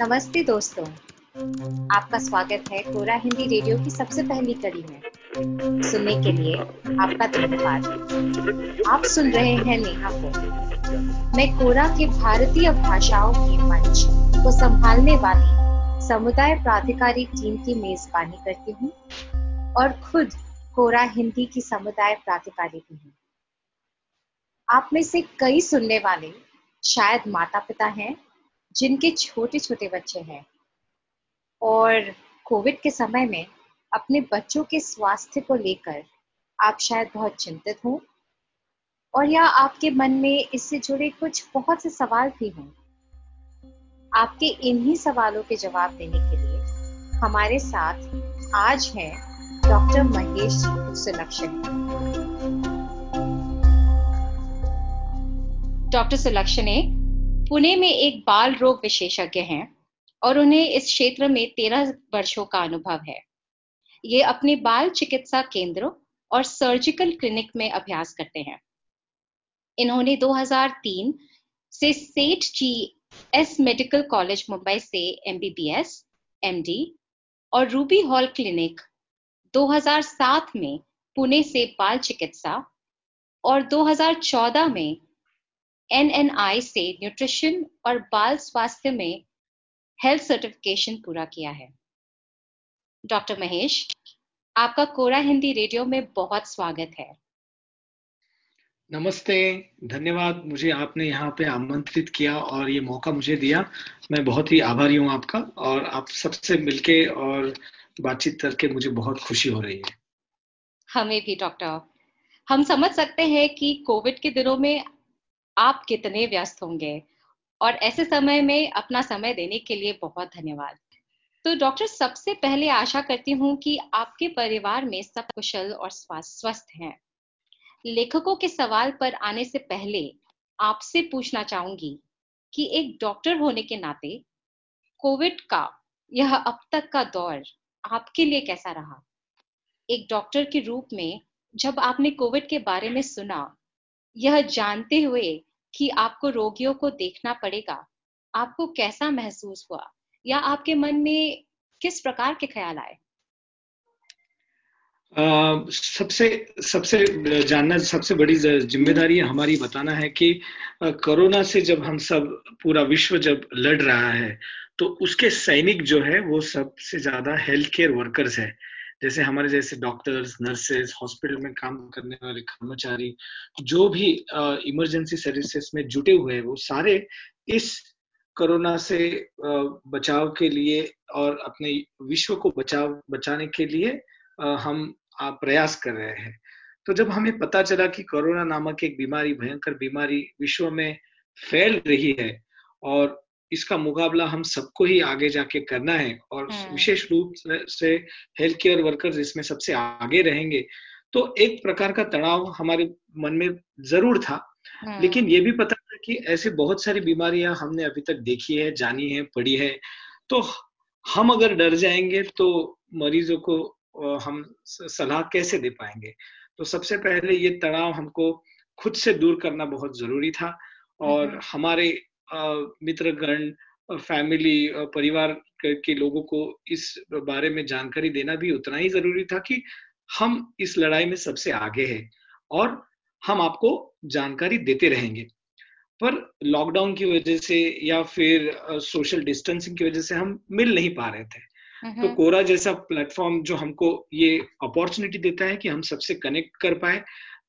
नमस्ते दोस्तों। आपका स्वागत है कोरा हिंदी रेडियो की सबसे पहली कड़ी में। सुनने के लिए आपका धन्यवाद। आप सुन रहे हैं नेहा को। मैं कोरा के भारतीय भाषाओं के मंच को संभालने वाली समुदाय प्राधिकारी टीम की मेजबानी करती हूँ और खुद कोरा हिंदी की समुदाय प्राधिकारी भी हूँ। आप में से कई सुनने वाले शायद माता पिता हैं जिनके छोटे छोटे बच्चे हैं। और कोविड के समय में अपने बच्चों के स्वास्थ्य को लेकर आप शायद बहुत चिंतित हों और या आपके मन में इससे जुड़े कुछ बहुत से सवाल भी हों। आपके इन्हीं सवालों के जवाब देने के लिए हमारे साथ आज हैं डॉक्टर महेश सुलक्षण। डॉक्टर सुलक्षणे पुणे में एक बाल रोग विशेषज्ञ हैं और उन्हें इस क्षेत्र में तेरह वर्षों का अनुभव है। ये अपने बाल चिकित्सा केंद्र और सर्जिकल क्लिनिक में अभ्यास करते हैं। इन्होंने 2003 से Seth G S Medical College Mumbai से एमबीबीएस एमडी और रूबी हॉल क्लिनिक 2007 में पुणे से बाल चिकित्सा और 2014 में एनएनआई से न्यूट्रिशन और बाल स्वास्थ्य में हेल्थ सर्टिफिकेशन पूरा किया है। डॉक्टर महेश आपका कोरा हिंदी रेडियो में बहुत स्वागत है। नमस्ते धन्यवाद मुझे आपने यहाँ पे आमंत्रित किया और ये मौका मुझे दिया। मैं बहुत ही आभारी हूँ आपका और आप सबसे मिलके और बातचीत करके मुझे बहुत खुशी हो रही है। हमें भी डॉक्टर हम समझ सकते हैं कि कोविड के दिनों में आप कितने व्यस्त होंगे? और ऐसे समय में अपना समय देने के लिए बहुत धन्यवाद। तो डॉक्टर, सबसे पहले आशा करती हूँ कि आपके परिवार में सब कुशल और स्वस्थ हैं। लेखकों के सवाल पर आने से पहले आपसे पूछना चाहूँगी कि एक डॉक्टर होने के नाते कोविड का, यह अब तक का दौर आपके लिए कैसा रहा? एक डॉक्टर के रूप में जब आपने कोविड के बारे में सुना, यह जानते हुए कि आपको रोगियों को देखना पड़ेगा। आपको कैसा महसूस हुआ? या आपके मन में किस प्रकार के ख्याल आए? Uh, सबसे सबसे जानना सबसे बड़ी ज़िम्मेदारी हमारी बताना है कि कोरोना से जब हम सब पूरा विश्व जब लड़ रहा है तो उसके सैनिक जो है वो सबसे ज़्यादा हेल्थ केयर वर्कर्स है। जैसे हमारे जैसे डॉक्टर्स नर्सेस हॉस्पिटल में काम करने वाले कर्मचारी जो भी इमरजेंसी सर्विसेज़ में जुटे हुए हैं वो सारे इस कोरोना से uh, बचाव के लिए और अपने विश्व को बचाव बचाने के लिए uh, हम प्रयास कर रहे हैं। तो जब हमें पता चला कि कोरोना नामक एक बीमारी भयंकर बीमारी विश्व में फैल रही है और इसका मुकाबला हम सबको ही आगे जाके करना है और विशेष रूप से हेल्थ केयर वर्कर्स इसमें सबसे आगे रहेंगे। तो एक प्रकार का तनाव हमारे मन में ज़रूर था लेकिन ये भी पता था कि ऐसे बहुत सारी बीमारियाँ हमने अभी तक देखी है जानी है पढ़ी है। तो हम अगर डर जाएँगे तो मरीजों को हम सलाह कैसे दे पाएँगे? तो सबसे पहले ये तनाव हमको खुद से दूर करना बहुत ज़रूरी था और हमारे मित्रगण फैमिली परिवार के लोगों को इस बारे में जानकारी देना भी उतना ही ज़रूरी था कि हम इस लड़ाई में सबसे आगे हैं और हम आपको जानकारी देते रहेंगे। पर लॉकडाउन की वजह से या फिर सोशल डिस्टेंसिंग की वजह से हम मिल नहीं पा रहे थे। तो कोरा जैसा प्लेटफॉर्म जो हमको ये अपॉर्चुनिटी देता है कि हम सबसे कनेक्ट कर पाए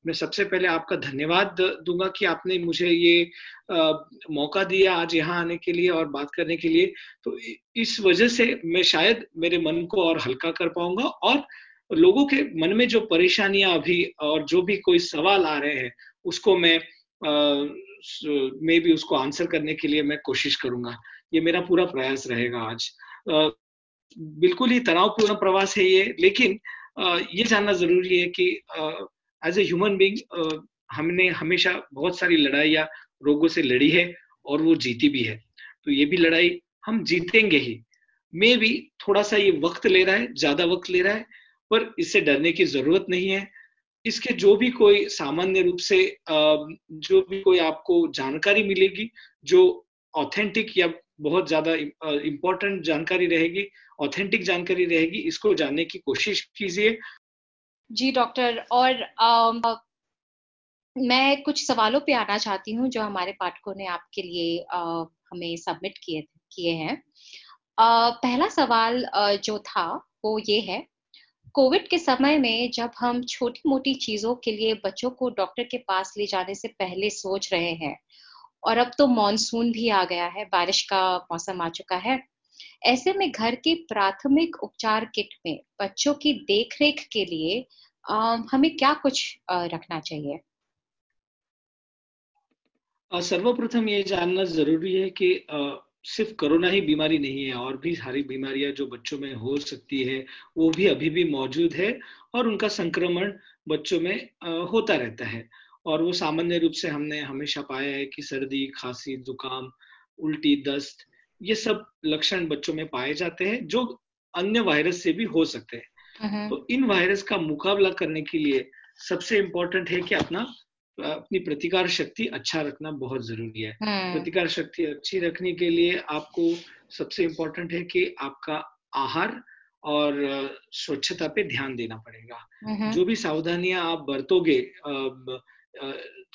मैं सबसे पहले आपका धन्यवाद दूँगा कि आपने मुझे ये आ, मौका दिया आज यहाँ आने के लिए और बात करने के लिए। तो इस वजह से मैं शायद मेरे मन को और हल्का कर पाऊँगा और लोगों के मन में जो परेशानियाँ अभी और जो भी कोई सवाल आ रहे हैं उसको मैं मैं भी उसको आंसर करने के लिए मैं कोशिश करूँगा। ये मेरा पूरा प्रयास रहेगा आज। आ, बिल्कुल ही तनावपूर्ण प्रवास है ये लेकिन आ, ये जानना ज़रूरी है कि एज ए ह्यूमन बींग हमने हमेशा बहुत सारी लड़ाइयाँ रोगों से लड़ी है और वो जीती भी है। तो ये भी लड़ाई हम जीतेंगे ही। मे भी थोड़ा सा ये वक्त ले रहा है, ज़्यादा वक्त ले रहा है, पर इससे डरने की ज़रूरत नहीं है। इसके जो भी कोई सामान्य रूप से जो भी कोई आपको जानकारी मिलेगी, जो ऑथेंटिक या बहुत ज़्यादा इंपॉर्टेंट जानकारी रहेगी ऑथेंटिक जानकारी रहेगी, इसको जानने की कोशिश कीजिए। जी डॉक्टर और आ, मैं कुछ सवालों पे आना चाहती हूँ जो हमारे पाठकों ने आपके लिए आ, हमें सबमिट किए किए हैं। पहला सवाल आ, जो था वो ये है कोविड के समय में जब हम छोटी मोटी चीज़ों के लिए बच्चों को डॉक्टर के पास ले जाने से पहले सोच रहे हैं और अब तो मानसून भी आ गया है बारिश का मौसम आ चुका है ऐसे में घर के प्राथमिक उपचार किट में बच्चों की देखरेख के लिए हमें क्या कुछ रखना चाहिए? सर्वप्रथम ये जानना ज़रूरी है कि सिर्फ़ कोरोना ही बीमारी नहीं है और भी सारी बीमारियाँ जो बच्चों में हो सकती है, वो भी अभी भी मौजूद है और उनका संक्रमण बच्चों में होता रहता है। और वो सामान्य रूप से हमने हमेशा पाया है कि सर्दी, खांसी, जुकाम, उल्टी, दस्त ये सब लक्षण बच्चों में पाए जाते हैं जो अन्य वायरस से भी हो सकते हैं हम्म। तो इन वायरस का मुकाबला करने के लिए सबसे इम्पोर्टेंट है कि अपना अपनी प्रतिकार शक्ति अच्छा रखना बहुत ज़रूरी है हम्म। प्रतिकार शक्ति अच्छी रखने के लिए आपको सबसे इम्पोर्टेंट है कि आपका आहार और स्वच्छता पे ध्यान देना पड़ेगा हम्म। जो भी सावधानियाँ आप बरतोगे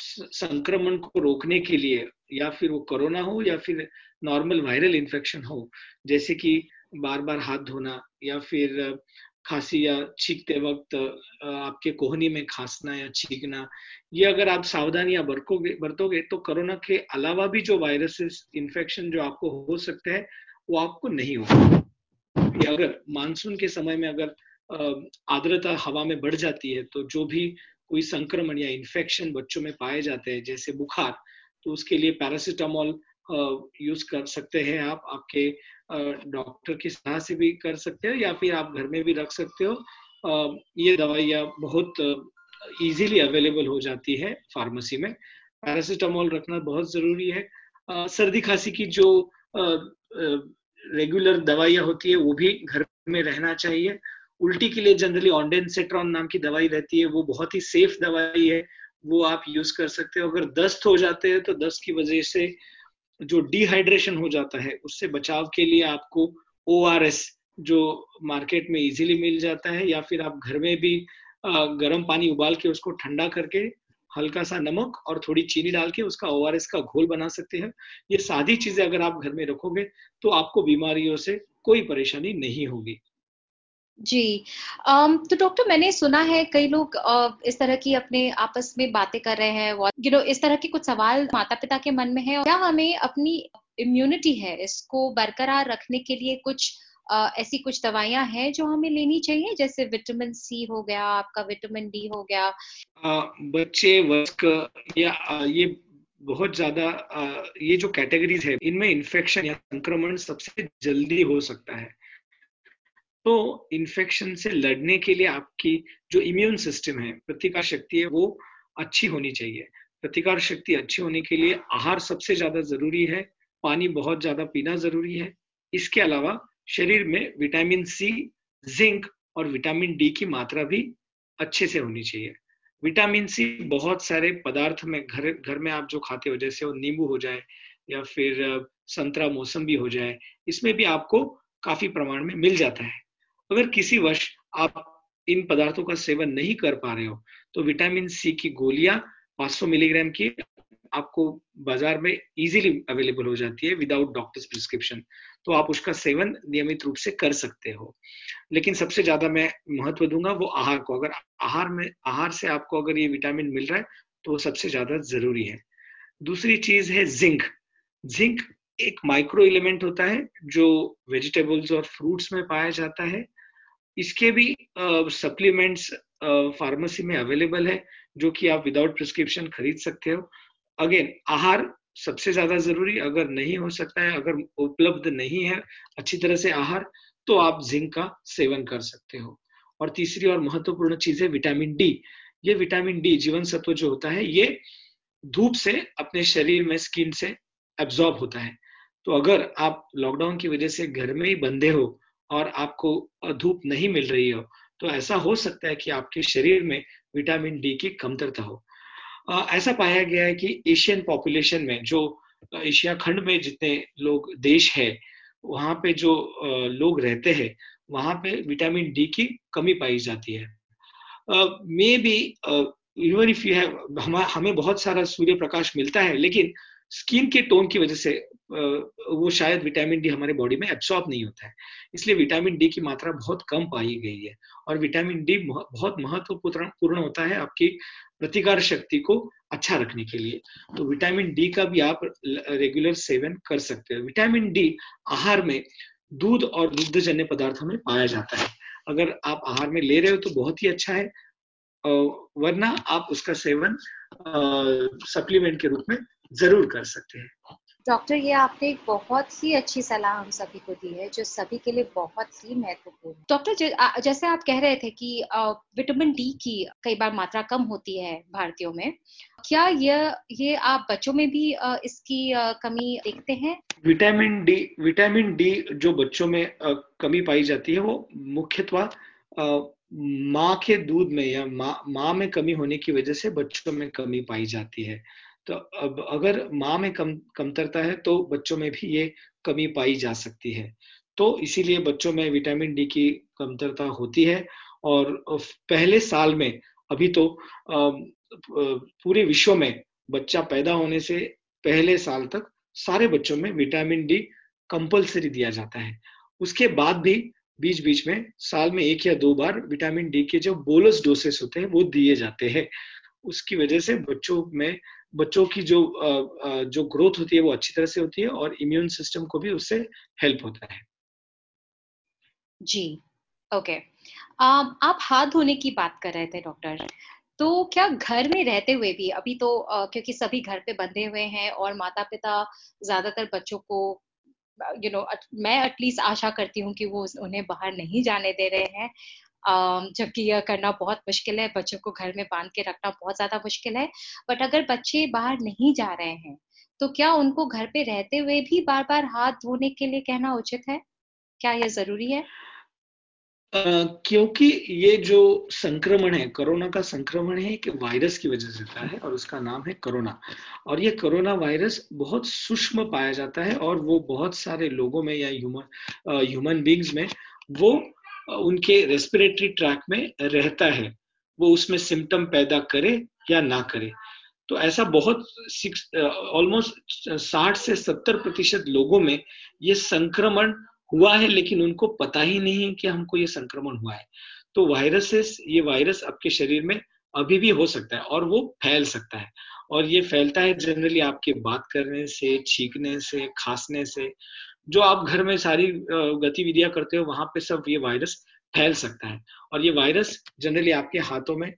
संक्रमण को रोकने के लिए या फिर वो कोरोना हो या फिर नॉर्मल वायरल इन्फेक्शन हो, जैसे कि बार बार हाथ धोना या फिर खांसी या छींकते वक्त आपके कोहनी में खांसना या छींकना, ये अगर आप सावधानियाँ बरतोगे बरतोगे तो कोरोना के अलावा भी जो वायरसेस, इन्फेक्शन जो आपको हो सकते हैं, वो आपको नहीं होगा अगर मानसून के समय में अगर आर्द्रता हवा में बढ़ जाती है तो जो भी कोई संक्रमण या इन्फेक्शन बच्चों में पाए जाते हैं, जैसे बुखार तो उसके लिए पैरासिटामोल यूज़ कर सकते हैं आप, आपके डॉक्टर की सलाह से भी कर सकते हो या फिर आप घर में भी रख सकते हो। ये दवाइयाँ बहुत इजीली अवेलेबल हो जाती है फार्मेसी में। पैरासिटामोल रखना बहुत ज़रूरी है। सर्दी खांसी की जो रेगुलर दवाइयाँ होती है वो भी घर में रहना चाहिए। उल्टी के लिए जनरली ऑन्डेंसेट्रॉन नाम की दवाई रहती है, वो बहुत ही सेफ़ दवाई है। वो आप यूज़ कर सकते हो। अगर दस्त हो जाते हैं तो दस्त की वजह से जो डिहाइड्रेशन हो जाता है, उससे बचाव के लिए आपको ओआरएस जो मार्केट में इजीली मिल जाता है, या फिर आप घर में भी गर्म पानी उबाल के उसको ठंडा करके हल्का सा नमक और थोड़ी चीनी डाल के उसका ओआरएस का घोल बना सकते हैं। ये सादी चीज़ें अगर आप घर में रखोगे तो आपको बीमारियों से कोई परेशानी नहीं होगी। जी। तो डॉक्टर, मैंने सुना है कई लोग इस तरह की अपने आपस में बातें कर रहे हैं यू नो इस तरह के कुछ सवाल माता पिता के मन में है क्या हमें अपनी इम्यूनिटी है, इसको बरकरार रखने के लिए कुछ ऐसी कुछ दवाइयाँ हैं जो हमें लेनी चाहिए? जैसे विटामिन सी हो गया, आपका विटामिन डी हो गया। बच्चे, वयस्क, या ये बहुत ज़्यादा ये जो कैटेगरीज है, इनमें इन्फेक्शन या संक्रमण सबसे जल्दी हो सकता है। तो इन्फेक्शन से लड़ने के लिए आपकी जो इम्यून सिस्टम है, प्रतिकार शक्ति है, वो अच्छी होनी चाहिए। प्रतिकार शक्ति अच्छी होने के लिए आहार सबसे ज़्यादा ज़रूरी है, पानी बहुत ज़्यादा पीना ज़रूरी है। इसके अलावा शरीर में विटामिन सी जिंक और विटामिन डी की मात्रा भी अच्छे से होनी चाहिए। विटामिन सी बहुत सारे पदार्थ में, घर घर में आप जो खाते हो, जैसे वो नींबू हो जाए या फिर, संतरा मौसम भी हो जाए, इसमें भी आपको काफ़ी प्रमाण में मिल जाता है। अगर किसी वर्ष आप इन पदार्थों का सेवन नहीं कर पा रहे हो तो विटामिन सी की गोलियाँ 500 मिलीग्राम की आपको बाज़ार में इजीली अवेलेबल हो जाती है विदाउट डॉक्टर्स प्रिस्क्रिप्शन तो आप उसका सेवन नियमित रूप से कर सकते हो। लेकिन सबसे ज़्यादा मैं महत्व दूँगा वो आहार को। अगर आहार में, आहार से आपको अगर ये विटामिन मिल रहा है तो वो सबसे ज़्यादा ज़रूरी है। दूसरी चीज़ है जिंक। जिंक एक माइक्रो एलिमेंट होता है जो वेजिटेबल्स और फ्रूट्स में पाया जाता है। इसके भी सप्लीमेंट्स फार्मेसी में अवेलेबल है, जो कि आप विदाउट प्रिस्क्रिप्शन खरीद सकते हो। अगेन आहार सबसे ज़्यादा ज़रूरी, अगर नहीं हो सकता है, अगर उपलब्ध नहीं है अच्छी तरह से आहार तो आप जिंक का सेवन कर सकते हो। और तीसरी और महत्वपूर्ण चीज़ है विटामिन डी ये विटामिन डी जीवन सत्व जो होता है, ये धूप से अपने शरीर में स्किन से एब्जॉर्ब होता है। तो अगर आप लॉकडाउन की वजह से घर में ही बंधे हो और आपको धूप नहीं मिल रही हो तो ऐसा हो सकता है कि आपके शरीर में विटामिन डी की कमतरता हो। ऐसा पाया गया है कि एशियन पॉपुलेशन में जो एशिया खंड में जितने लोग देश है, वहाँ पे जो लोग रहते हैं, वहाँ पे विटामिन डी की कमी पाई जाती है। May be even if you have, हमें बहुत सारा सूर्य प्रकाश मिलता है, लेकिन स्किन के टोन की वजह से वो शायद विटामिन डी हमारे बॉडी में एब्सॉर्ब नहीं होता है। इसलिए विटामिन डी की मात्रा बहुत कम पाई गई है और विटामिन डी बहुत महत्वपूर्ण, पूर्ण होता है आपकी प्रतिकार शक्ति को अच्छा रखने के लिए। तो विटामिन डी का भी आप रेगुलर सेवन कर सकते हैं। विटामिन डी आहार में दूध और दुग्धजन्य पदार्थों में पाया जाता है। अगर आप आहार में ले रहे हो तो बहुत ही अच्छा है। वरना आप उसका सेवन सप्लीमेंट के रूप में ज़रूर कर सकते हैं। डॉक्टर ये आपने एक बहुत ही अच्छी सलाह हम सभी को दी है जो सभी के लिए बहुत ही महत्वपूर्ण है। डॉक्टर जैसे आप कह रहे थे कि विटामिन डी की कई बार मात्रा कम होती है भारतीयों में क्या ये ये आप बच्चों में भी इसकी कमी देखते हैं? विटामिन डी विटामिन डी जो बच्चों में कमी पाई जाती है वो मुख्यतः माँ के दूध में या माँ माँ में कमी होने की वजह से बच्चों में कमी पाई जाती है। तो अब अगर माँ में कम, कमतरता है तो बच्चों में भी ये कमी पाई जा सकती है। तो इसीलिए बच्चों में विटामिन डी की कमतरता होती है और पहले साल में, अभी तो पूरे विश्व में बच्चा पैदा होने से पहले साल तक सारे बच्चों में विटामिन डी कंपलसरी दिया जाता है। उसके बाद भी बीच बीच में साल में एक या दो बार विटामिन डी के जो बोलस डोसेस होते हैं, वो दिए जाते हैं। उसकी वजह से बच्चों में बच्चों की जो जो ग्रोथ होती है वो अच्छी तरह से होती है और इम्यून सिस्टम को भी उससे हेल्प होता है। जी ओके आप हाथ धोने की बात कर रहे थे डॉक्टर तो क्या घर में रहते हुए भी अभी तो क्योंकि सभी घर पे बंधे हुए हैं और माता पिता ज़्यादातर बच्चों को यू you नो know, मैं एटलीस्ट आशा करती हूँ कि वो उन्हें बाहर नहीं जाने दे रहे हैं। जबकि यह करना बहुत मुश्किल है बच्चों को घर में बाँध के रखना बहुत ज़्यादा मुश्किल है। बट अगर बच्चे बाहर नहीं जा रहे हैं तो क्या उनको घर पे रहते हुए भी बार बार हाथ धोने के लिए कहना उचित है? क्या यह ज़रूरी है? Uh, क्योंकि ये जो संक्रमण है कोरोना का संक्रमण है एक वायरस की वजह से होता है और उसका नाम है कोरोना। और ये कोरोना वायरस बहुत सूक्ष्म पाया जाता है और वो बहुत सारे लोगों में या ह्यूमन ह्यूमन बींग्स में वो उनके रेस्पिरेटरी ट्रैक में रहता है। वो उसमें सिम्टम पैदा करे या ना करे। तो ऐसा बहुत ऑलमोस्ट साठ से सत्तर प्रतिशत लोगों में ये संक्रमण हुआ है, लेकिन उनको पता ही नहीं है कि हमको ये संक्रमण हुआ है। तो वायरसेस ये वायरस आपके शरीर में अभी भी हो सकता है और वो फैल सकता है। और ये फैलता है जनरली आपके बात करने से, छींकने से, खांसने से। जो आप घर में सारी गतिविधियाँ करते हो, वहाँ पे सब ये वायरस फैल सकता है। और ये वायरस जनरली आपके हाथों में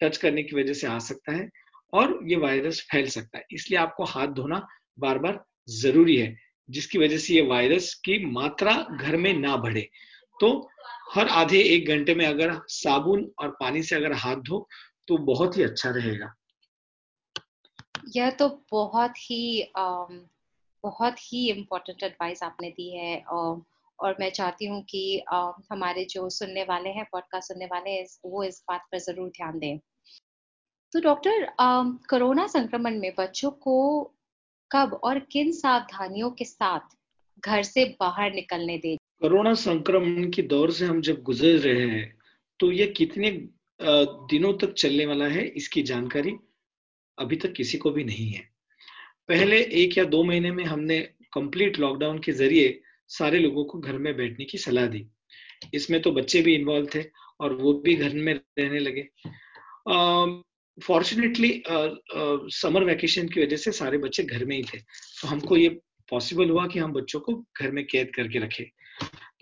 टच करने की वजह से आ सकता है और ये वायरस फैल सकता है। इसलिए आपको हाथ धोना बार बार ज़रूरी है, जिसकी वजह से ये वायरस की मात्रा घर में ना बढ़े। तो हर आधे एक घंटे में अगर साबुन और पानी से अगर हाथ धो तो बहुत ही अच्छा रहेगा। यह तो बहुत ही बहुत ही इम्पोर्टेंट एडवाइस आपने दी है और, और मैं चाहती हूँ कि हमारे जो सुनने वाले हैं पॉडकास्ट सुनने वाले हैं वो इस बात पर ज़रूर ध्यान दें। तो डॉक्टर कोरोना संक्रमण में बच्चों को कब और किन सावधानियों के साथ घर से बाहर निकलने दें? कोरोना संक्रमण के दौर से हम जब गुजर रहे हैं तो ये कितने दिनों तक चलने वाला है इसकी जानकारी अभी तक किसी को भी नहीं है। पहले एक या दो महीने में हमने कंप्लीट लॉकडाउन के ज़रिए सारे लोगों को घर में बैठने की सलाह दी। इसमें तो बच्चे भी इन्वॉल्व थे और वो भी घर में रहने लगे। फॉर्चुनेटली समर वैकेशन की वजह से सारे बच्चे घर में ही थे। तो हमको ये पॉसिबल हुआ कि हम बच्चों को घर में कैद करके रखें।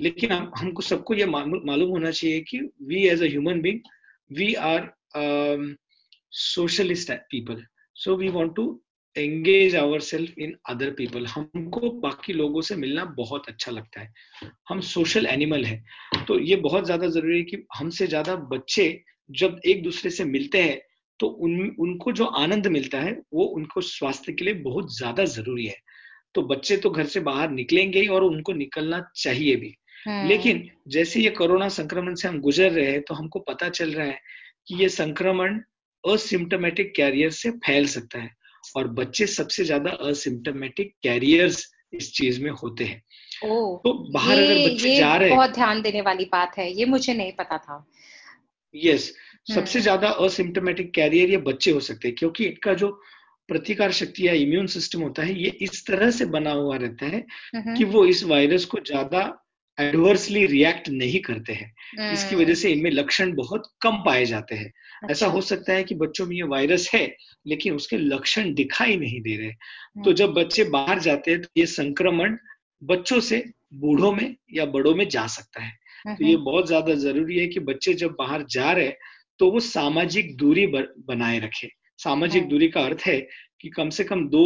लेकिन हम, हमको सबको ये मालूम होना चाहिए कि we as a human being we are socialist people so we want to engage our self in other people हमको बाकी लोगों से मिलना बहुत अच्छा लगता है। हम सोशल एनिमल है। तो ये बहुत ज़्यादा ज़रूरी है कि हमसे ज़्यादा बच्चे जब एक दूसरे से मिलते हैं तो उन उनको जो आनंद मिलता है वो उनको स्वास्थ्य के लिए बहुत ज़्यादा ज़रूरी है। तो बच्चे तो घर से बाहर निकलेंगे ही और उनको निकलना चाहिए भी। हम्म। लेकिन जैसे ये कोरोना संक्रमण से हम गुजर रहे हैं तो हमको पता चल रहा है कि ये संक्रमण असिम्टोमेटिक कैरियर से फैल सकता है। और बच्चे सबसे ज़्यादा असिम्टोमेटिक कैरियर्स इस चीज़ में होते हैं। ओ, तो बाहर ये, अगर बच्चे जा रहे हैं बहुत ध्यान देने वाली बात है ये मुझे नहीं पता था। यस yes, सबसे हम्म। ज़्यादा असिम्टोमेटिक कैरियर ये बच्चे हो सकते हैं क्योंकि इनका जो प्रतिकार शक्ति या इम्यून सिस्टम होता है ये इस तरह से बना हुआ रहता है कि वो इस वायरस को ज़्यादा एडवर्सली रिएक्ट नहीं करते हैं। इसकी वजह से इनमें लक्षण बहुत कम पाए जाते हैं। अच्छा। ऐसा हो सकता है कि बच्चों में ये वायरस है लेकिन उसके लक्षण दिखाई नहीं दे रहे तो जब बच्चे बाहर जाते हैं तो ये संक्रमण बच्चों से बूढ़ों में या बड़ों में जा सकता है। तो ये बहुत ज़्यादा ज़रूरी है कि बच्चे जब बाहर जा रहे तो वो सामाजिक दूरी बनाए रखे। सामाजिक। दूरी का अर्थ है कि कम से कम दो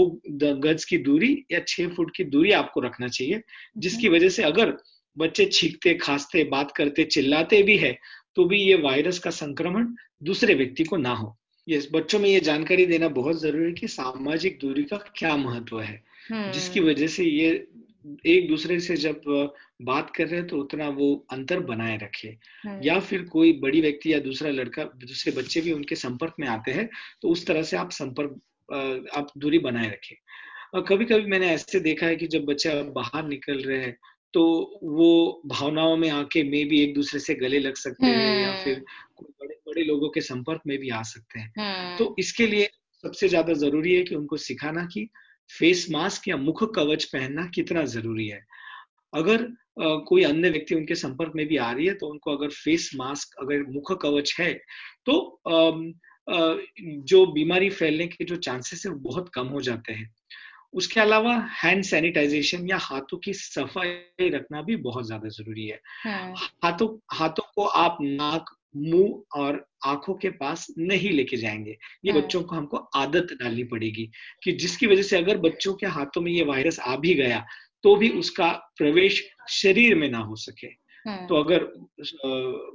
गज की दूरी या छह फुट की दूरी आपको रखना चाहिए जिसकी वजह से अगर बच्चे छींकते खांसते बात करते चिल्लाते भी है तो भी ये वायरस का संक्रमण दूसरे व्यक्ति को ना हो ये बच्चों में ये जानकारी देना बहुत ज़रूरी है कि सामाजिक दूरी का क्या महत्व है जिसकी हम्म। वजह से ये एक दूसरे से जब बात कर रहे हैं तो उतना वो अंतर बनाए रखे हम्म। या फिर कोई बड़ी व्यक्ति या दूसरा लड़का दूसरे बच्चे भी उनके संपर्क में आते हैं तो उस तरह से आप संपर्क आप दूरी बनाए रखें कभी कभी मैंने ऐसे देखा है कि जब बच्चे बाहर निकल रहे हैं तो वो भावनाओं में आके मे भी एक दूसरे से गले लग सकते हैं या फिर हम्म। बड़े बड़े लोगों के संपर्क में भी आ सकते हैं तो हम्म। इसके लिए सबसे ज़्यादा ज़रूरी है कि उनको सिखाना कि फेस मास्क या मुख कवच पहनना कितना ज़रूरी है अगर आ, कोई अन्य व्यक्ति उनके संपर्क में भी आ रही है तो उनको अगर फेस मास्क अगर मुख कवच है तो आ, आ, जो बीमारी फैलने के जो चांसेस है वो बहुत कम हो जाते हैं उसके अलावा हैंड सैनिटाइजेशन या हाथों की सफ़ाई रखना भी बहुत ज़्यादा ज़रूरी है हाँ। हाथों हाथों को आप नाक मुँह और आँखों के पास नहीं लेके जाएँगे ये हाँ। बच्चों को हमको आदत डालनी पड़ेगी कि जिसकी वजह से अगर बच्चों के हाथों में ये वायरस आ भी गया तो भी उसका प्रवेश शरीर में ना हो सके हाँ। तो अगर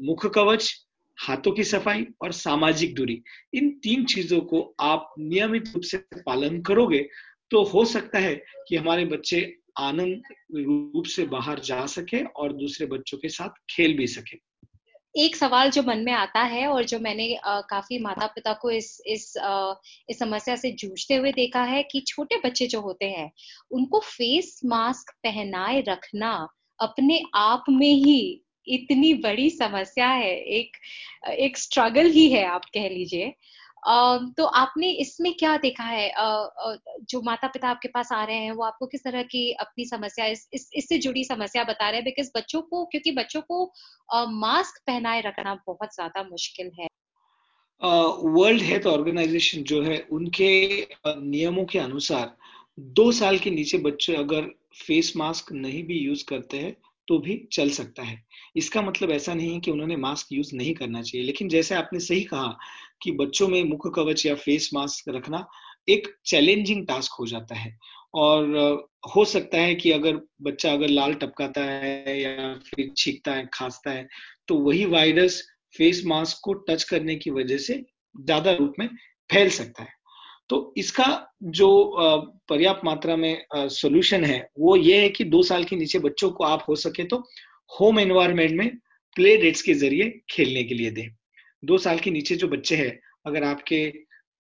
मुख कवच हाथों की सफ़ाई और सामाजिक दूरी इन तीन चीज़ों को आप नियमित रूप से पालन करोगे तो हो सकता है कि हमारे बच्चे आनंद रूप से बाहर जा सके और दूसरे बच्चों के साथ खेल भी सके। एक सवाल जो मन में आता है और जो मैंने आ, काफ़ी माता पिता को इस इस आ, इस समस्या से जूझते हुए देखा है कि छोटे बच्चे जो होते हैं उनको फेस मास्क पहनाए रखना अपने आप में ही इतनी बड़ी समस्या है। एक एक स्ट्रगल ही है आप कह लीजिए। तो आपने इसमें क्या देखा है? जो माता पिता आपके पास आ रहे हैं वो आपको किस तरह की अपनी समस्या इस, इस इससे जुड़ी समस्या बता रहे हैं? बिकॉज़ बच्चों को क्योंकि बच्चों को मास्क पहनाए रखना बहुत ज़्यादा मुश्किल है। वर्ल्ड हेल्थ ऑर्गेनाइजेशन जो है उनके नियमों के अनुसार दो साल के नीचे बच्चे अगर फेस मास्क नहीं भी यूज़ करते हैं तो भी चल सकता है। इसका मतलब ऐसा नहीं है कि उन्होंने मास्क यूज़ नहीं करना चाहिए, लेकिन जैसे आपने सही कहा कि बच्चों में मुख कवच या फेस मास्क रखना एक चैलेंजिंग टास्क हो जाता है। और हो सकता है कि अगर बच्चा अगर लाल टपकाता है या फिर छींकता है, खांसता है तो वही वायरस फेस मास्क को टच करने की वजह से ज़्यादा रूप में फैल सकता है। तो इसका जो पर्याप्त मात्रा में सोल्यूशन है वो ये है कि दो साल के नीचे बच्चों को आप हो सके तो होम एनवायरमेंट में प्ले डेट्स के ज़रिए खेलने के लिए दें दो साल के नीचे जो बच्चे हैं अगर आपके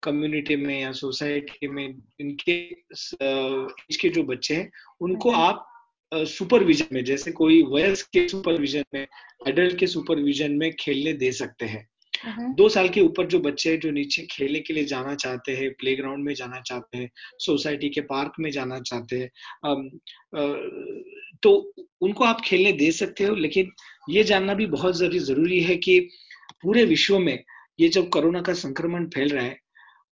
कम्युनिटी में या सोसाइटी में इनके एज के जो बच्चे हैं उनको हम्म। आप सुपरविजन में जैसे कोई वयस्क के सुपरविजन में एडल्ट के सुपरविजन में खेलने दे सकते हैं। दो साल के ऊपर जो बच्चे हैं, जो नीचे खेलने के लिए जाना चाहते हैं प्लेग्राउंड में जाना चाहते हैं सोसाइटी के पार्क में जाना चाहते हैं तो उनको आप खेलने दे सकते हो, लेकिन ये जानना भी बहुत ज़रूरी है कि पूरे विश्व में ये जब कोरोना का संक्रमण फैल रहा है,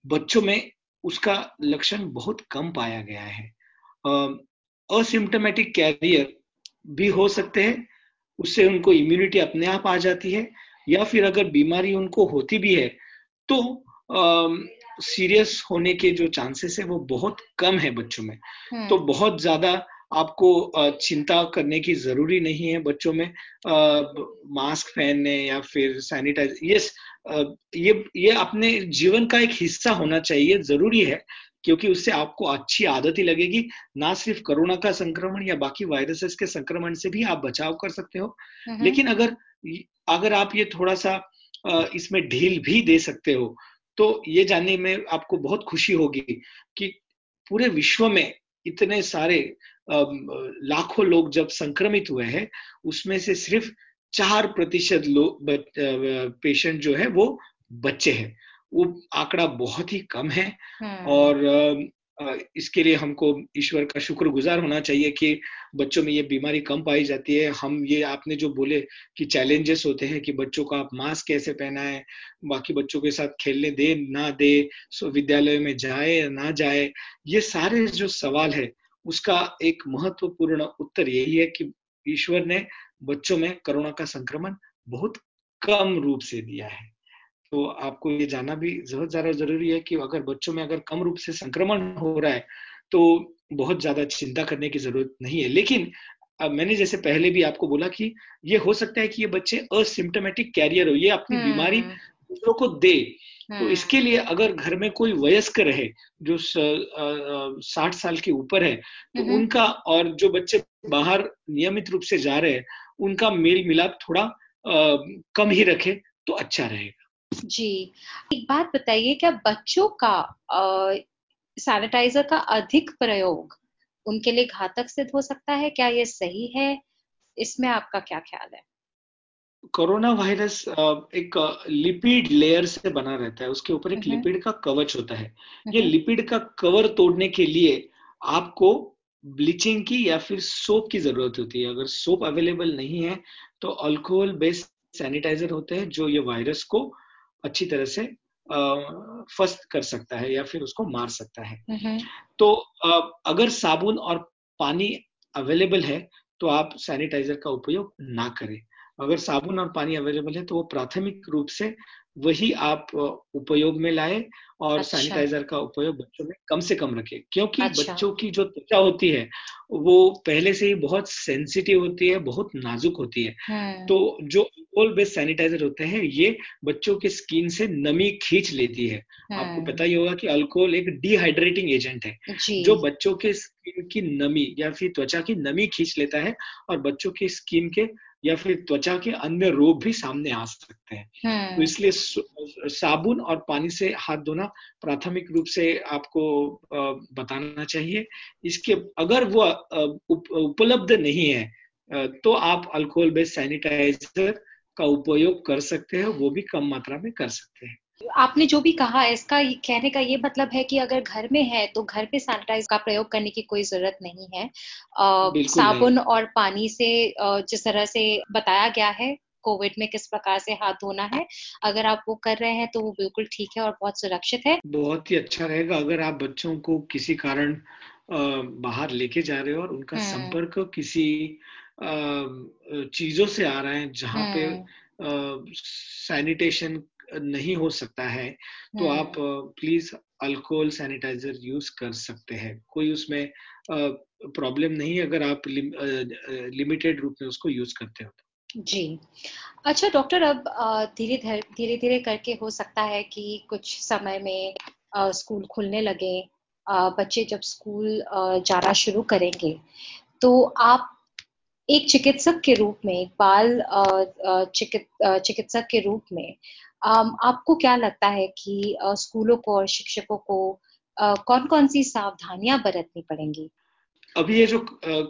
बच्चों में उसका लक्षण बहुत कम पाया गया है। असिम्टोमेटिक कैरियर भी हो सकते हैं, उससे उनको इम्यूनिटी अपने आप आ जाती है या फिर अगर बीमारी उनको होती भी है तो सीरियस होने के जो चांसेस है वो बहुत कम है बच्चों में। हम्म। तो बहुत ज़्यादा आपको चिंता करने की ज़रूरी नहीं है बच्चों में। आ, मास्क पहनने या फिर सैनिटाइज यस ये ये अपने जीवन का एक हिस्सा होना चाहिए ज़रूरी है। क्योंकि उससे आपको अच्छी आदत ही लगेगी ना सिर्फ़ कोरोना का संक्रमण या बाकी वायरसेस के संक्रमण से भी आप बचाव कर सकते हो। लेकिन अगर अगर आप ये थोड़ा सा इसमें ढील भी दे सकते हो तो ये जानने में आपको बहुत खुशी होगी कि पूरे विश्व में इतने सारे लाखों लोग जब संक्रमित हुए हैं उसमें से सिर्फ़ चार प्रतिशत लोग पेशेंट जो है वो बच्चे हैं। वो आंकड़ा बहुत ही कम है हम्म। और इसके लिए हमको ईश्वर का शुक्रगुजार होना चाहिए कि बच्चों में ये बीमारी कम पाई जाती है हम ये आपने जो बोले कि चैलेंजेस होते हैं कि बच्चों को आप मास्क कैसे पहनाए बाकी बच्चों के साथ खेलने दे ना दे विद्यालय में जाए ना जाए ये सारे जो सवाल है उसका एक महत्वपूर्ण उत्तर यही है कि ईश्वर ने बच्चों में कोरोना का संक्रमण बहुत कम रूप से दिया है तो आपको ये जानना भी बहुत ज़्यादा ज़रूरी है कि अगर बच्चों में अगर कम रूप से संक्रमण हो रहा है तो बहुत ज़्यादा चिंता करने की ज़रूरत नहीं है लेकिन अब मैंने जैसे पहले भी आपको बोला कि ये हो सकता है कि ये बच्चे असिम्टोमेटिक कैरियर हो ये अपनी हम्म। बीमारी दूसरों को दे तो हम्म। इसके लिए अगर घर में कोई वयस्क रहे जो साठ साल के ऊपर है तो हम्म। उनका और जो बच्चे बाहर नियमित रूप से जा रहे हैं उनका मेल मिलाप थोड़ा आ, कम ही रखे तो अच्छा रहेगा जी एक बात बताइए क्या बच्चों का सैनिटाइजर का अधिक प्रयोग उनके लिए घातक सिद्ध हो सकता है? क्या ये सही है? इसमें आपका क्या ख्याल है? कोरोना वायरस एक लिपिड लेयर से बना रहता है उसके ऊपर एक लिपिड का कवच होता है। ये लिपिड का कवर तोड़ने के लिए आपको ब्लीचिंग की या फिर सोप की ज़रूरत होती है। अगर सोप अवेलेबल नहीं है तो अल्कोहल बेस्ड सैनिटाइजर होते हैं जो ये वायरस को अच्छी तरह से फस्त कर सकता है या फिर उसको मार सकता है। तो अगर साबुन और पानी अवेलेबल है तो आप सैनिटाइजर का उपयोग ना करें। अगर साबुन और पानी अवेलेबल है तो वो प्राथमिक रूप से वही आप उपयोग में लाए और अच्छा। सैनिटाइजर का उपयोग बच्चों में कम से कम रखें क्योंकि अच्छा। बच्चों की जो त्वचा होती है वो पहले से ही बहुत सेंसिटिव होती है बहुत नाजुक होती है हम्म। तो जो अल्कोहल बेस्ड सैनिटाइजर होते हैं ये बच्चों के स्किन से नमी खींच लेती है आपको हम्म। पता ही होगा कि अल्कोहल एक डिहाइड्रेटिंग एजेंट है जो बच्चों के स्किन की नमी या फिर त्वचा की नमी खींच लेता है और बच्चों की स्किन के या फिर त्वचा के अन्य रोग भी सामने आ सकते हैं। तो हम्म। इसलिए साबुन और पानी से हाथ धोना प्राथमिक रूप से आपको बताना चाहिए। इसके अगर वो उपलब्ध नहीं है तो आप अल्कोहल बेस्ड सैनिटाइजर का उपयोग कर सकते हैं वो भी कम मात्रा में कर सकते हैं। आपने जो भी कहा इसका कहने का ये मतलब है कि अगर घर में है तो घर पे सैनिटाइज का प्रयोग करने की कोई ज़रूरत नहीं है साबुन और पानी से जिस तरह से बताया गया है कोविड में किस प्रकार से हाथ धोना है अगर आप वो कर रहे हैं तो वो बिल्कुल ठीक है और बहुत सुरक्षित है बहुत ही अच्छा रहेगा अगर आप बच्चों को किसी कारण बाहर लेके जा रहे हो और उनका हम्म। संपर्क किसी चीज़ों से आ रहा है जहाँ पे सैनिटेशन हम्म। नहीं हो सकता है तो आप प्लीज़ अल्कोहल सैनिटाइजर यूज़ कर सकते हैं। कोई उसमें प्रॉब्लम नहीं अगर आप लिम, लिमिटेड रूप में उसको यूज़ करते हो जी। अच्छा डॉक्टर अब धीरे धीरे धीरे करके हो सकता है कि कुछ समय में स्कूल खुलने लगे बच्चे जब स्कूल जाना शुरू करेंगे तो आप एक चिकित्सक के रूप में एक बाल चिकित्सक के रूप में आपको क्या लगता है कि स्कूलों को और शिक्षकों को कौन कौन सी सावधानियाँ बरतनी पड़ेंगी? अभी ये जो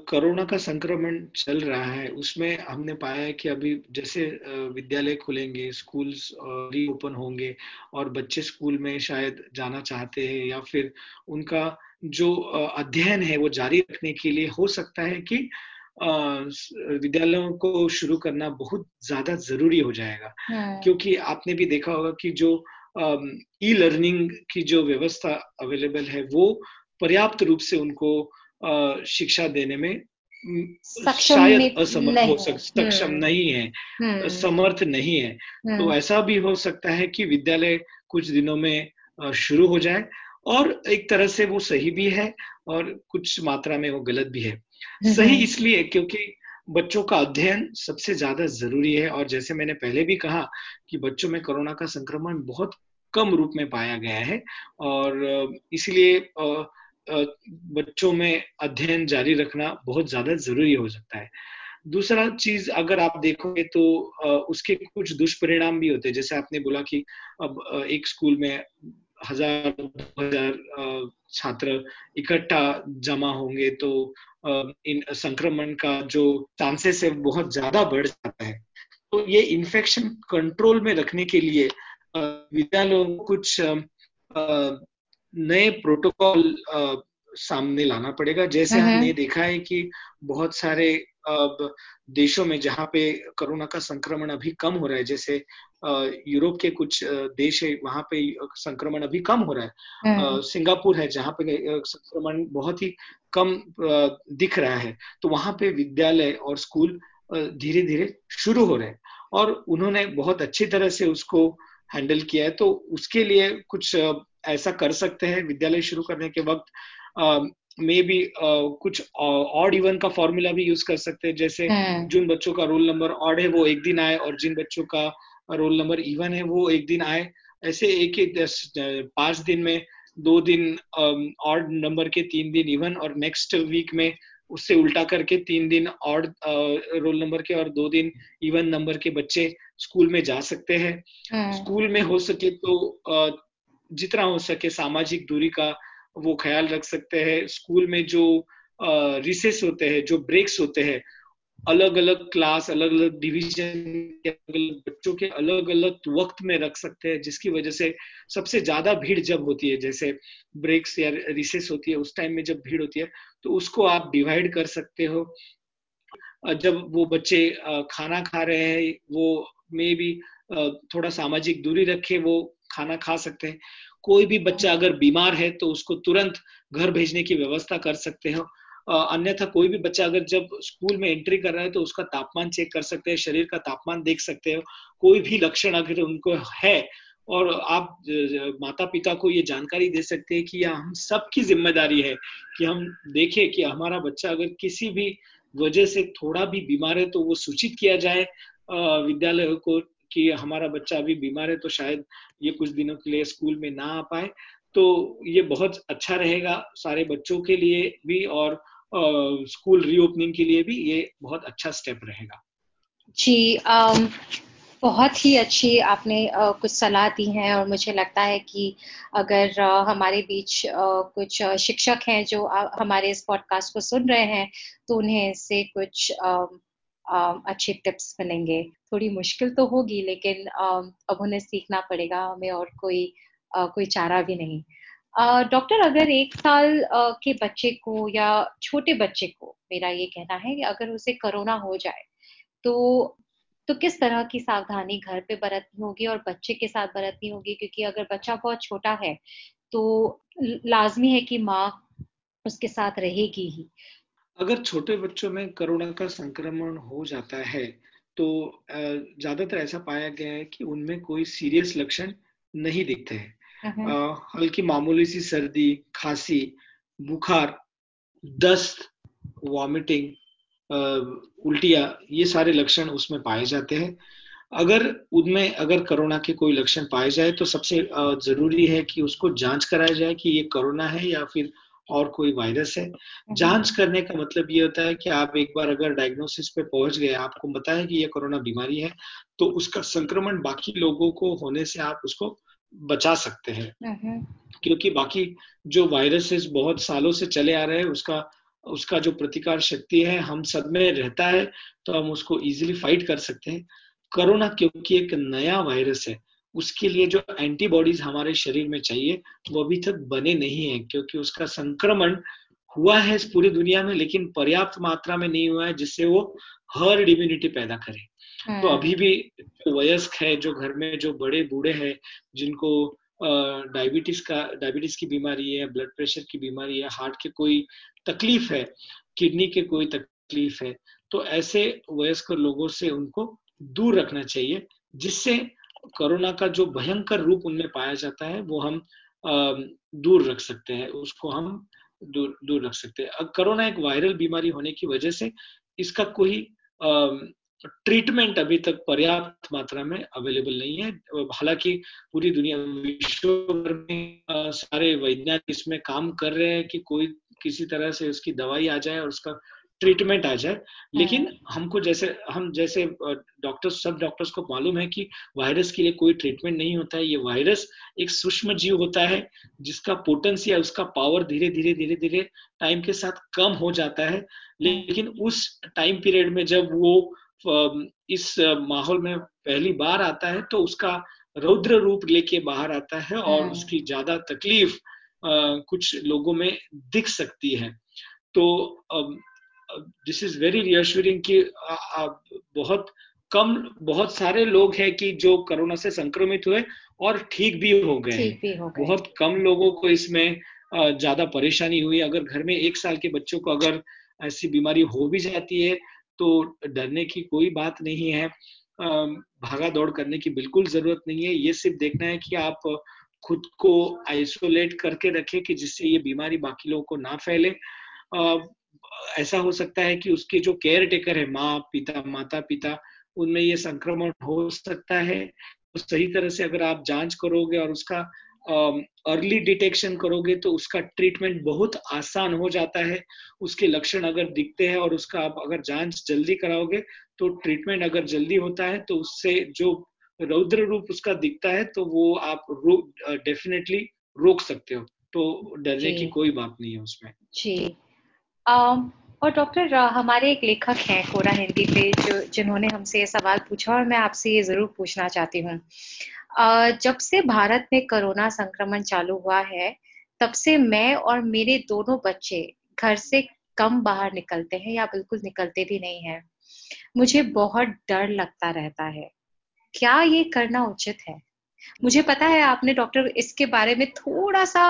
कोरोना का संक्रमण चल रहा है, उसमें हमने पाया है कि अभी जैसे विद्यालय खुलेंगे स्कूल रीओपन होंगे और बच्चे स्कूल में शायद जाना चाहते हैं या फिर उनका जो अध्ययन है वो जारी रखने के लिए हो सकता है कि विद्यालयों को शुरू करना बहुत ज़्यादा ज़रूरी हो जाएगा हाँ। क्योंकि आपने भी देखा होगा कि जो ई लर्निंग की जो व्यवस्था अवेलेबल है वो पर्याप्त रूप से उनको शिक्षा देने में शायद असमर्थ हो सक सक्षम हम्म। नहीं है हम्म। समर्थ नहीं है तो हम्म। ऐसा भी हो सकता है कि विद्यालय कुछ दिनों में शुरू हो जाए और एक तरह से वो सही भी है और कुछ मात्रा में वो गलत भी है। सही इसलिए क्योंकि बच्चों का अध्ययन सबसे ज़्यादा ज़रूरी है और जैसे मैंने पहले भी कहा कि बच्चों में कोरोना का संक्रमण बहुत कम रूप में पाया गया है और इसलिए बच्चों में अध्ययन जारी रखना बहुत ज़्यादा ज़रूरी हो सकता है। दूसरा चीज़ अगर आप देखोगे तो उसके कुछ दुष्परिणाम भी होते हैं। जैसे आपने बोला कि अब एक स्कूल में हज़ार दो हज़ार छात्र इकट्ठा जमा होंगे तो इन संक्रमण का जो चांसेस है बहुत ज़्यादा बढ़ जाता है। तो ये इन्फेक्शन कंट्रोल में रखने के लिए विद्यालयों को कुछ नए प्रोटोकॉल सामने लाना पड़ेगा। जैसे हमने देखा है कि बहुत सारे अब देशों में जहाँ पे कोरोना का संक्रमण अभी कम हो रहा है जैसे यूरोप के कुछ देश है वहाँ पे संक्रमण अभी कम हो रहा है हम्म। सिंगापुर है जहाँ पे संक्रमण बहुत ही कम दिख रहा है तो वहाँ पे विद्यालय और स्कूल धीरे धीरे शुरू हो रहे हैं और उन्होंने बहुत अच्छी तरह से उसको हैंडल किया है तो उसके लिए कुछ ऐसा कर सकते हैं विद्यालय शुरू करने के वक्त मे बी कुछ ऑड इवन का फॉर्मूला भी यूज़ कर सकते हैं जैसे हम्म। जिन बच्चों का रोल नंबर ऑड है वो एक दिन आए और जिन बच्चों का रोल नंबर इवन है वो एक दिन आए। ऐसे एक एक पाँच दिन में दो दिन ऑड नंबर के तीन दिन इवन और नेक्स्ट वीक में उससे उल्टा करके तीन दिन ऑड रोल नंबर के और दो दिन इवन नंबर के बच्चे स्कूल में जा सकते हैं। स्कूल में हो सके तो जितना हो सके सामाजिक दूरी का वो ख्याल रख सकते हैं। स्कूल में जो रिसेस होते हैं जो ब्रेक्स होते हैं अलग अलग क्लास अलग अलग डिवीज़न के अलग अलग बच्चों के अलग अलग वक्त में रख सकते हैं, जिसकी वजह से सबसे ज़्यादा भीड़ जब होती है, जैसे ब्रेक्स या रिसेस होती है, उस टाइम में जब भीड़ होती है तो उसको आप डिवाइड कर सकते हो। जब वो बच्चे खाना खा रहे हैं, वो मे भी थोड़ा सामाजिक दूरी रखे, वो खाना खा सकते हैं। कोई भी बच्चा अगर बीमार है तो उसको तुरंत घर भेजने की व्यवस्था कर सकते हो। अन्यथा कोई भी बच्चा अगर जब स्कूल में एंट्री कर रहा है तो उसका तापमान चेक कर सकते हैं, शरीर का तापमान देख सकते हो, कोई भी लक्षण अगर उनको है और आप माता पिता को ये जानकारी दे सकते हैं कि यह हम सबकी ज़िम्मेदारी है कि हम देखें कि हमारा बच्चा अगर किसी भी वजह से थोड़ा भी बीमार है तो वो सूचित किया जाए विद्यालय को कि हमारा बच्चा अभी बीमार है तो शायद ये कुछ दिनों के लिए स्कूल में ना आ पाए। तो ये बहुत अच्छा रहेगा सारे बच्चों के लिए भी और स्कूल रीओपनिंग के लिए भी ये बहुत अच्छा स्टेप रहेगा। जी um, बहुत ही अच्छी आपने कुछ सलाह दी है और मुझे लगता है कि अगर हमारे बीच कुछ शिक्षक हैं जो हमारे इस पॉडकास्ट को सुन रहे हैं तो उन्हें इससे कुछ अच्छे टिप्स मिलेंगे। थोड़ी मुश्किल तो होगी लेकिन अब उन्हें सीखना पड़ेगा हमें और कोई कोई चारा भी नहीं। डॉक्टर, अगर एक साल के बच्चे को या छोटे बच्चे को मेरा ये कहना है कि अगर उसे कोरोना हो जाए तो तो किस तरह की सावधानी घर पे बरतनी होगी और बच्चे के साथ बरतनी होगी? क्योंकि अगर बच्चा बहुत छोटा है तो लाजमी है कि माँ उसके साथ रहेगी ही। अगर छोटे बच्चों में कोरोना का संक्रमण हो जाता है तो ज़्यादातर ऐसा पाया गया है कि उनमें कोई सीरियस लक्षण नहीं दिखते हैं। हल्की मामूली सी सर्दी खांसी बुखार दस्त वॉमिटिंग उल्टिया ये सारे लक्षण उसमें पाए जाते हैं। अगर उनमें अगर कोरोना के कोई लक्षण पाए जाए तो सबसे ज़रूरी है कि उसको जाँच कराया जाए कि ये कोरोना है या फिर और कोई वायरस है। हम्म। जाँच करने का मतलब ये होता है कि आप एक बार अगर डायग्नोसिस पे पहुँच गए आपको बताया कि ये कोरोना बीमारी है तो उसका संक्रमण बाकी लोगों को होने से आप उसको बचा सकते हैं। क्योंकि बाकी जो वायरसेस बहुत सालों से चले आ रहे हैं उसका उसका जो प्रतिकार शक्ति है हम सब में रहता है तो हम उसको इजीली फाइट कर सकते हैं। कोरोना क्योंकि एक नया वायरस है उसके लिए जो एंटीबॉडीज हमारे शरीर में चाहिए वो अभी तक बने नहीं है क्योंकि उसका संक्रमण हुआ है इस पूरी दुनिया में लेकिन पर्याप्त मात्रा में नहीं हुआ है जिससे वो हर्ड इम्यूनिटी पैदा करे। तो हम्म। अभी भी वयस्क है, जो घर में जो बड़े बूढ़े हैं, जिनको डायबिटीज़ का, डायबिटीज़ की बीमारी है, ब्लड प्रेशर की बीमारी है, हार्ट के कोई तकलीफ़ है, किडनी के कोई तकलीफ़ है तो ऐसे वयस्क लोगों से उनको दूर रखना चाहिए, जिससे कोरोना का जो भयंकर रूप उनमें पाया जाता है, वो हम दूर रख सकते हैं, उसको हम दूर दूर रख सकते हैं अब कोरोना एक वायरल बीमारी होने की वजह से इसका कोई ट्रीटमेंट अभी तक पर्याप्त मात्रा में अवेलेबल नहीं है। हालाँकि पूरी दुनिया विश्व भर में सारे वैज्ञानिक इसमें काम कर रहे हैं कि कोई किसी तरह से उसकी दवाई आ जाए और उसका ट्रीटमेंट आ जाए। लेकिन हमको जैसे हम जैसे डॉक्टर्स सब डॉक्टर्स को मालूम है कि वायरस के लिए कोई ट्रीटमेंट नहीं होता है। ये वायरस एक सूक्ष्म जीव होता है जिसका पोटेंस या उसका पावर धीरे धीरे धीरे धीरे टाइम के साथ कम हो जाता है। लेकिन उस टाइम पीरियड में जब वो इस माहौल में पहली बार आता है तो उसका रौद्र रूप लेके बाहर आता है और हाँ। उसकी ज़्यादा तकलीफ़ कुछ लोगों में दिख सकती है। तो दिस इज़ वेरी रियश्योरिंग कि बहुत कम बहुत सारे लोग हैं कि जो कोरोना से संक्रमित हुए और ठीक भी हो गए बहुत कम लोगों को इसमें ज़्यादा परेशानी हुई। अगर घर में एक साल के बच्चों को अगर ऐसी बीमारी हो भी जाती है तो डरने की कोई बात नहीं है। भागा दौड़ करने की बिल्कुल ज़रूरत नहीं है। ये सिर्फ़ देखना है कि आप खुद को आइसोलेट करके रखें कि जिससे ये बीमारी बाकी लोगों को ना फैले। ऐसा हो सकता है कि उसके जो केयर टेकर है माँ पिता माता पिता उनमें ये संक्रमण हो सकता है। तो सही तरह से अगर आप जाँच करोगे और उसका अर्ली डिटेक्शन करोगे तो उसका ट्रीटमेंट बहुत आसान हो जाता है। उसके लक्षण अगर दिखते हैं और उसका आप अगर जाँच जल्दी कराओगे तो ट्रीटमेंट अगर जल्दी होता है तो उससे जो रौद्र रूप उसका दिखता है तो वो आप डेफिनेटली रोक सकते हो। तो डरने की कोई बात नहीं है उसमें। जी। um, और डॉक्टर हमारे एक लेखक हैं कोरा हिंदी पे जो, जिन्होंने हमसे ये सवाल पूछा और मैं आपसे ये ज़रूर पूछना चाहती हूँ। जब से भारत में कोरोना संक्रमण चालू हुआ है, तब से मैं और मेरे दोनों बच्चे घर से कम बाहर निकलते हैं या बिल्कुल निकलते भी नहीं है। मुझे बहुत डर लगता रहता है। क्या ये करना उचित है? मुझे पता है आपने डॉक्टर इसके बारे में थोड़ा सा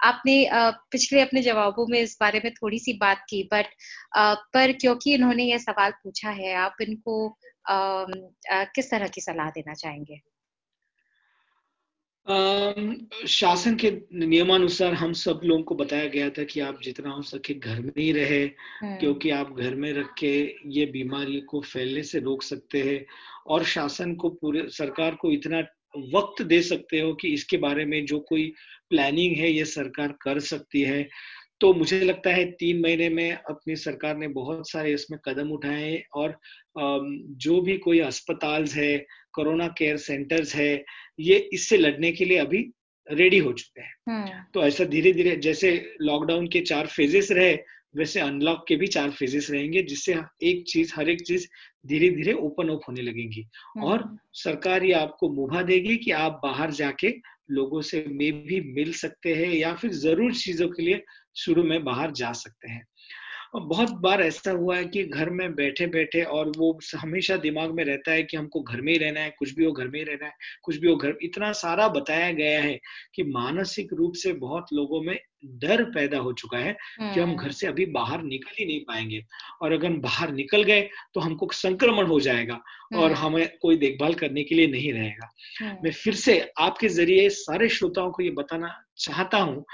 आपने पिछले अपने जवाबों में इस बारे में थोड़ी सी बात की बट पर क्योंकि इन्होंने ये सवाल पूछा है आप इनको किस तरह की सलाह देना चाहेंगे शासन के नियमानुसार हम सब लोगों को बताया गया था कि आप जितना हो सके घर में ही रहे हम्म। क्योंकि आप घर में रख के ये बीमारी को फैलने से रोक सकते हैं और शासन को पूरे सरकार को इतना वक्त दे सकते हो कि इसके बारे में जो कोई प्लानिंग है ये सरकार कर सकती है तो मुझे लगता है तीन महीने में अपनी सरकार ने बहुत सारे इसमें कदम उठाए और जो भी कोई अस्पताल है कोरोना केयर सेंटर्स है ये इससे लड़ने के लिए अभी रेडी हो चुके हैं हम्म। तो ऐसा धीरे धीरे जैसे लॉकडाउन के चार फेजेस रहे वैसे अनलॉक के भी चार फेजेस रहेंगे जिससे एक चीज़ हर एक चीज़ धीरे धीरे ओपन अप होने लगेंगी हम्म। और सरकार ये आपको मुभा देगी कि आप बाहर जाके लोगों से मे भी मिल सकते हैं या फिर ज़रूर चीज़ों के लिए शुरू में बाहर जा सकते हैं बहुत बार ऐसा हुआ है कि घर में बैठे बैठे और वो हमेशा दिमाग में रहता है कि हमको घर में ही रहना है कुछ भी हो घर में ही रहना है कुछ भी हो घर इतना सारा बताया गया है कि मानसिक रूप से बहुत लोगों में डर पैदा हो चुका है कि हम घर हम्म। से अभी बाहर निकल ही नहीं पाएँगे और अगर हम बाहर निकल गए तो हमको संक्रमण हो जाएगा और हम्म। हमें कोई देखभाल करने के लिए नहीं रहेगा हम्म। मैं फिर से आपके ज़रिए सारे श्रोताओं को ये बताना चाहता हूँ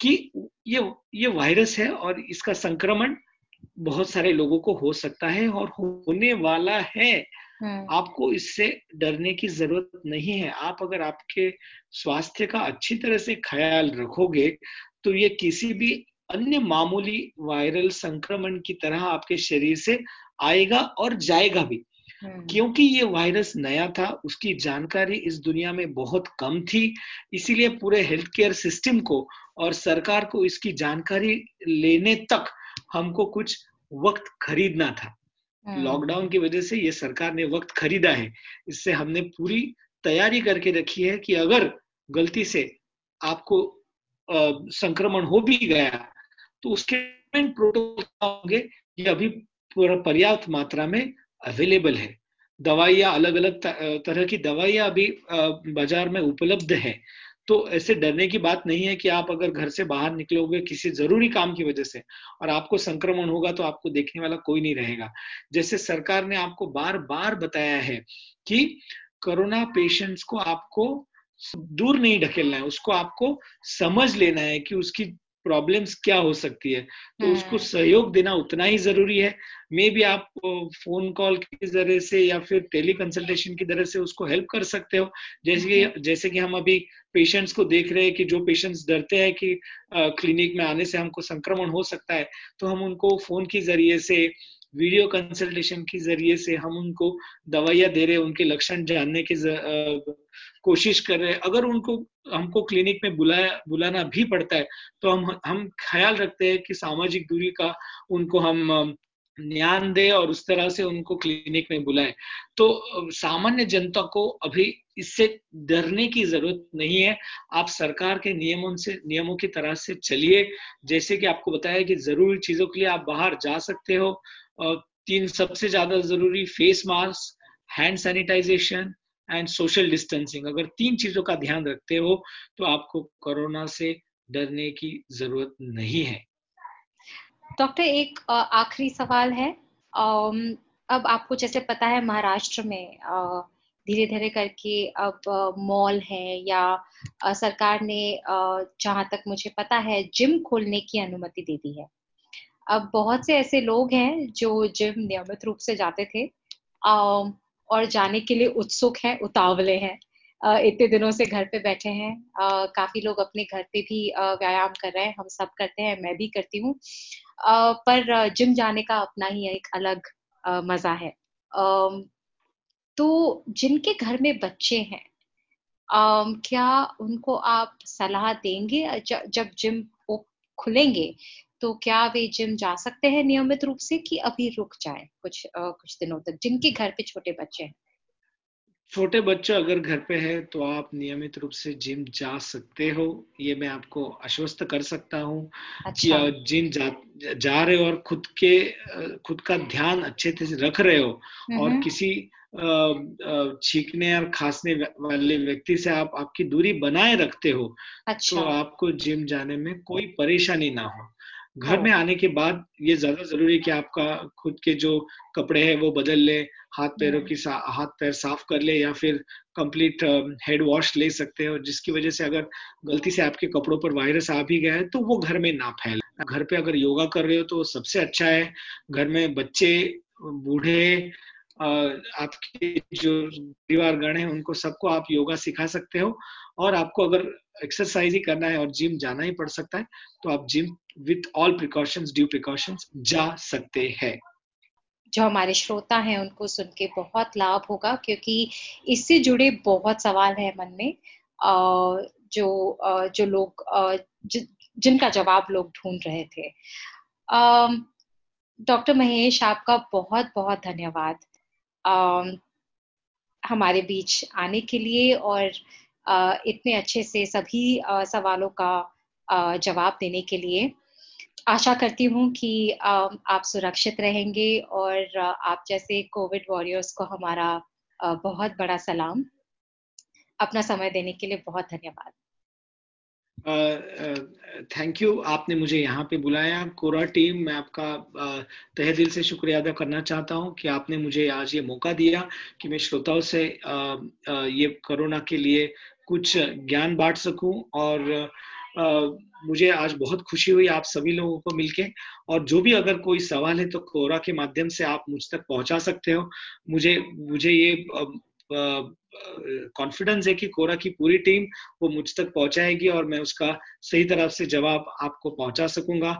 कि ये ये वायरस है और इसका संक्रमण बहुत सारे लोगों को हो सकता है और होने वाला है हम्म। आपको इससे डरने की ज़रूरत नहीं है आप अगर आपके स्वास्थ्य का अच्छी तरह से ख्याल रखोगे तो ये किसी भी अन्य मामूली वायरल संक्रमण की तरह आपके शरीर से आएगा और जाएगा भी। क्योंकि ये वायरस नया था उसकी जानकारी इस दुनिया में बहुत कम थी इसीलिए पूरे हेल्थ केयर सिस्टम को और सरकार को इसकी जानकारी लेने तक हमको कुछ वक्त खरीदना था। हम्म। लॉकडाउन की वजह से ये सरकार ने वक्त खरीदा है। इससे हमने पूरी तैयारी करके रखी है कि अगर गलती से आपको संक्रमण हो भी गया तो उसके प्रोटोकॉल होंगे? ये अभी पर्याप्त मात्रा में अवेलेबल है। दवाइयाँ अलग अलग तरह की दवाइयाँ अभी बाज़ार में उपलब्ध है। तो ऐसे डरने की बात नहीं है कि आप अगर घर से बाहर निकलोगे किसी ज़रूरी काम की वजह से और आपको संक्रमण होगा तो आपको देखने वाला कोई नहीं रहेगा। जैसे सरकार ने आपको बार बार बताया है कि कोरोना पेशेंट्स को आपको दूर नहीं ढकेलना है, उसको आपको समझ लेना है कि उसकी प्रॉब्लम्स क्या हो सकती है तो उसको हम्म। सहयोग देना उतना ही ज़रूरी है मे भी आप फ़ोन कॉल के ज़रिए से या फिर टेली कंसल्टेशन की तरह से उसको हेल्प कर सकते हो जैसे कि हम्म। जैसे कि हम अभी पेशेंट्स को देख रहे हैं कि जो पेशेंट्स डरते हैं कि क्लिनिक में आने से हमको संक्रमण हो सकता है तो हम उनको फ़ोन के ज़रिए से वीडियो कंसल्टेशन के ज़रिए से हम उनको दवाइयाँ दे रहे हैं, उनके लक्षण जानने की कोशिश कर रहे हैं। अगर उनको, हमको क्लिनिक में बुलाया, बुलाना भी पड़ता है तो हम हम ख्याल रखते हैं कि सामाजिक दूरी का उनको हम ज्ञान दे और उस तरह से उनको क्लिनिक में बुलाए। तो सामान्य जनता को अभी इससे डरने की ज़रूरत नहीं है। आप सरकार के नियमों से, नियमों की तरह से चलिए। जैसे कि आपको बताया कि ज़रूरी चीज़ों के लिए आप बाहर जा सकते हो तीन सबसे ज़्यादा ज़रूरी face mask hand sanitization and social distancing अगर तीन चीज़ों का ध्यान रखते हो तो आपको कोरोना से डरने की ज़रूरत नहीं है। डॉक्टर, एक आखिरी सवाल है। अब आपको जैसे पता है, महाराष्ट्र में धीरे धीरे करके अब मॉल है या सरकार ने जहाँ तक मुझे पता है, जिम खोलने की अनुमति दे दी है। अब बहुत से ऐसे लोग हैं जो जिम नियमित रूप से जाते थे और जाने के लिए उत्सुक हैं, उतावले हैं। इतने दिनों से घर पे बैठे हैं। काफ़ी लोग अपने घर पे भी व्यायाम कर रहे हैं। हम सब करते हैं, मैं भी करती हूँ। पर जिम जाने का अपना ही एक अलग मज़ा है। तो जिनके घर में बच्चे हैं क्या उनको आप सलाह देंगे? जब जिम खुलेंगे तो क्या वे जिम जा सकते हैं नियमित रूप से कि अभी रुक जाए कुछ आ, कुछ दिनों तक जिनके घर पे छोटे बच्चे हैं छोटे बच्चे अगर घर पे है तो आप नियमित रूप से जिम जा सकते हो ये मैं आपको आश्वस्त कर सकता हूँ अच्छा। कि जिम जा जा रहे हो और खुद के खुद का ध्यान अच्छे से रख रहे हो और किसी छींकने और खांसने वाले व्यक्ति से आप आपकी दूरी बनाए रखते हो तो अच्छा। तो आपको जिम जाने में कोई परेशानी ना हो घर में आने के बाद ये ज़्यादा ज़रूरी है कि आपका खुद के जो कपड़े हैं वो बदल ले हाथ पैरों हम्म। की हाथ पैर साफ़ कर ले या फिर कंप्लीट हेड वॉश ले सकते हैं और जिसकी वजह से अगर गलती से आपके कपड़ों पर वायरस आ भी गया है तो वो घर में ना फैले घर पे अगर योगा कर रहे हो तो सबसे अच्छा है घर में बच्चे बूढ़े आपके जो परिवार गण है, उनको सबको आप योगा सिखा सकते हो। और आपको अगर एक्सरसाइज ही करना है और जिम जाना ही पड़ सकता है तो आप gym with all precautions due precautions जा सकते हैं। जो हमारे श्रोता हैं, उनको सुन के बहुत लाभ होगा, क्योंकि इससे जुड़े बहुत सवाल है मन में जो जो लोग जिनका जवाब लोग ढूंढ रहे थे। डॉक्टर महेश, आपका बहुत बहुत धन्यवाद। हमारे बीच आने के लिए और इतने अच्छे से सभी सवालों का जवाब देने के लिए। आशा करती हूँ कि आप सुरक्षित रहेंगे और आप जैसे कोविड वॉरियर्स को हमारा बहुत बड़ा सलाम। अपना समय देने के लिए बहुत धन्यवाद। थैंक यू आपने मुझे यहाँ पे बुलाया। कोरा टीम मैं आपका तहे दिल से शुक्रिया अदा करना चाहता हूँ कि आपने मुझे आज ये मौका दिया कि मैं श्रोताओं से ये कोरोना के लिए कुछ ज्ञान बांट सकूँ और मुझे आज बहुत खुशी हुई आप सभी लोगों को मिलके। और जो भी अगर कोई सवाल है तो कोरा के माध्यम से आप मुझ तक पहुँचा सकते हो। मुझे मुझे ये कॉन्फिडेंस है कि कोरा की पूरी टीम वो मुझ तक पहुंचाएगी और मैं उसका सही तरह से जवाब आपको पहुँचा सकूँगा।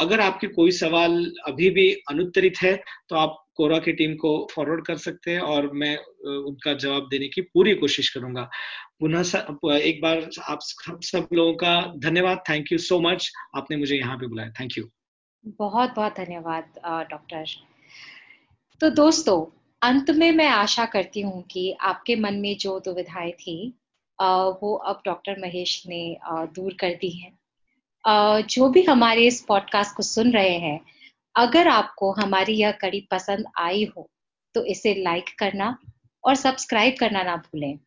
अगर आपके कोई सवाल अभी भी अनुत्तरित है तो आप कोरा की टीम को फॉरवर्ड कर सकते हैं और मैं उनका जवाब देने की पूरी कोशिश करूँगा। पुनः एक बार आप सब लोगों का धन्यवाद। थैंक यू सो मच आपने मुझे यहाँ पे बुलाया। थैंक यू बहुत बहुत धन्यवाद डॉक्टर तो दोस्तों अंत में मैं आशा करती हूँ कि आपके मन में जो दुविधाएँ थी वो अब डॉक्टर महेश ने दूर कर दी हैं। जो भी हमारे इस पॉडकास्ट को सुन रहे हैं, अगर आपको हमारी यह कड़ी पसंद आई हो तो इसे लाइक करना और सब्सक्राइब करना ना भूलें।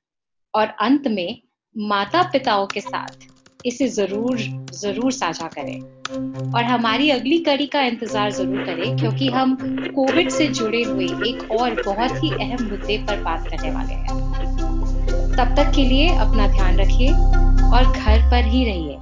और अंत में माता पिताओं के साथ इसे ज़रूर ज़रूर साझा करें। और हमारी अगली कड़ी का इंतज़ार ज़रूर करें, क्योंकि हम कोविड से जुड़े हुए एक और बहुत ही अहम मुद्दे पर बात करने वाले हैं। तब तक के लिए अपना ध्यान रखिए और घर पर ही रहिए।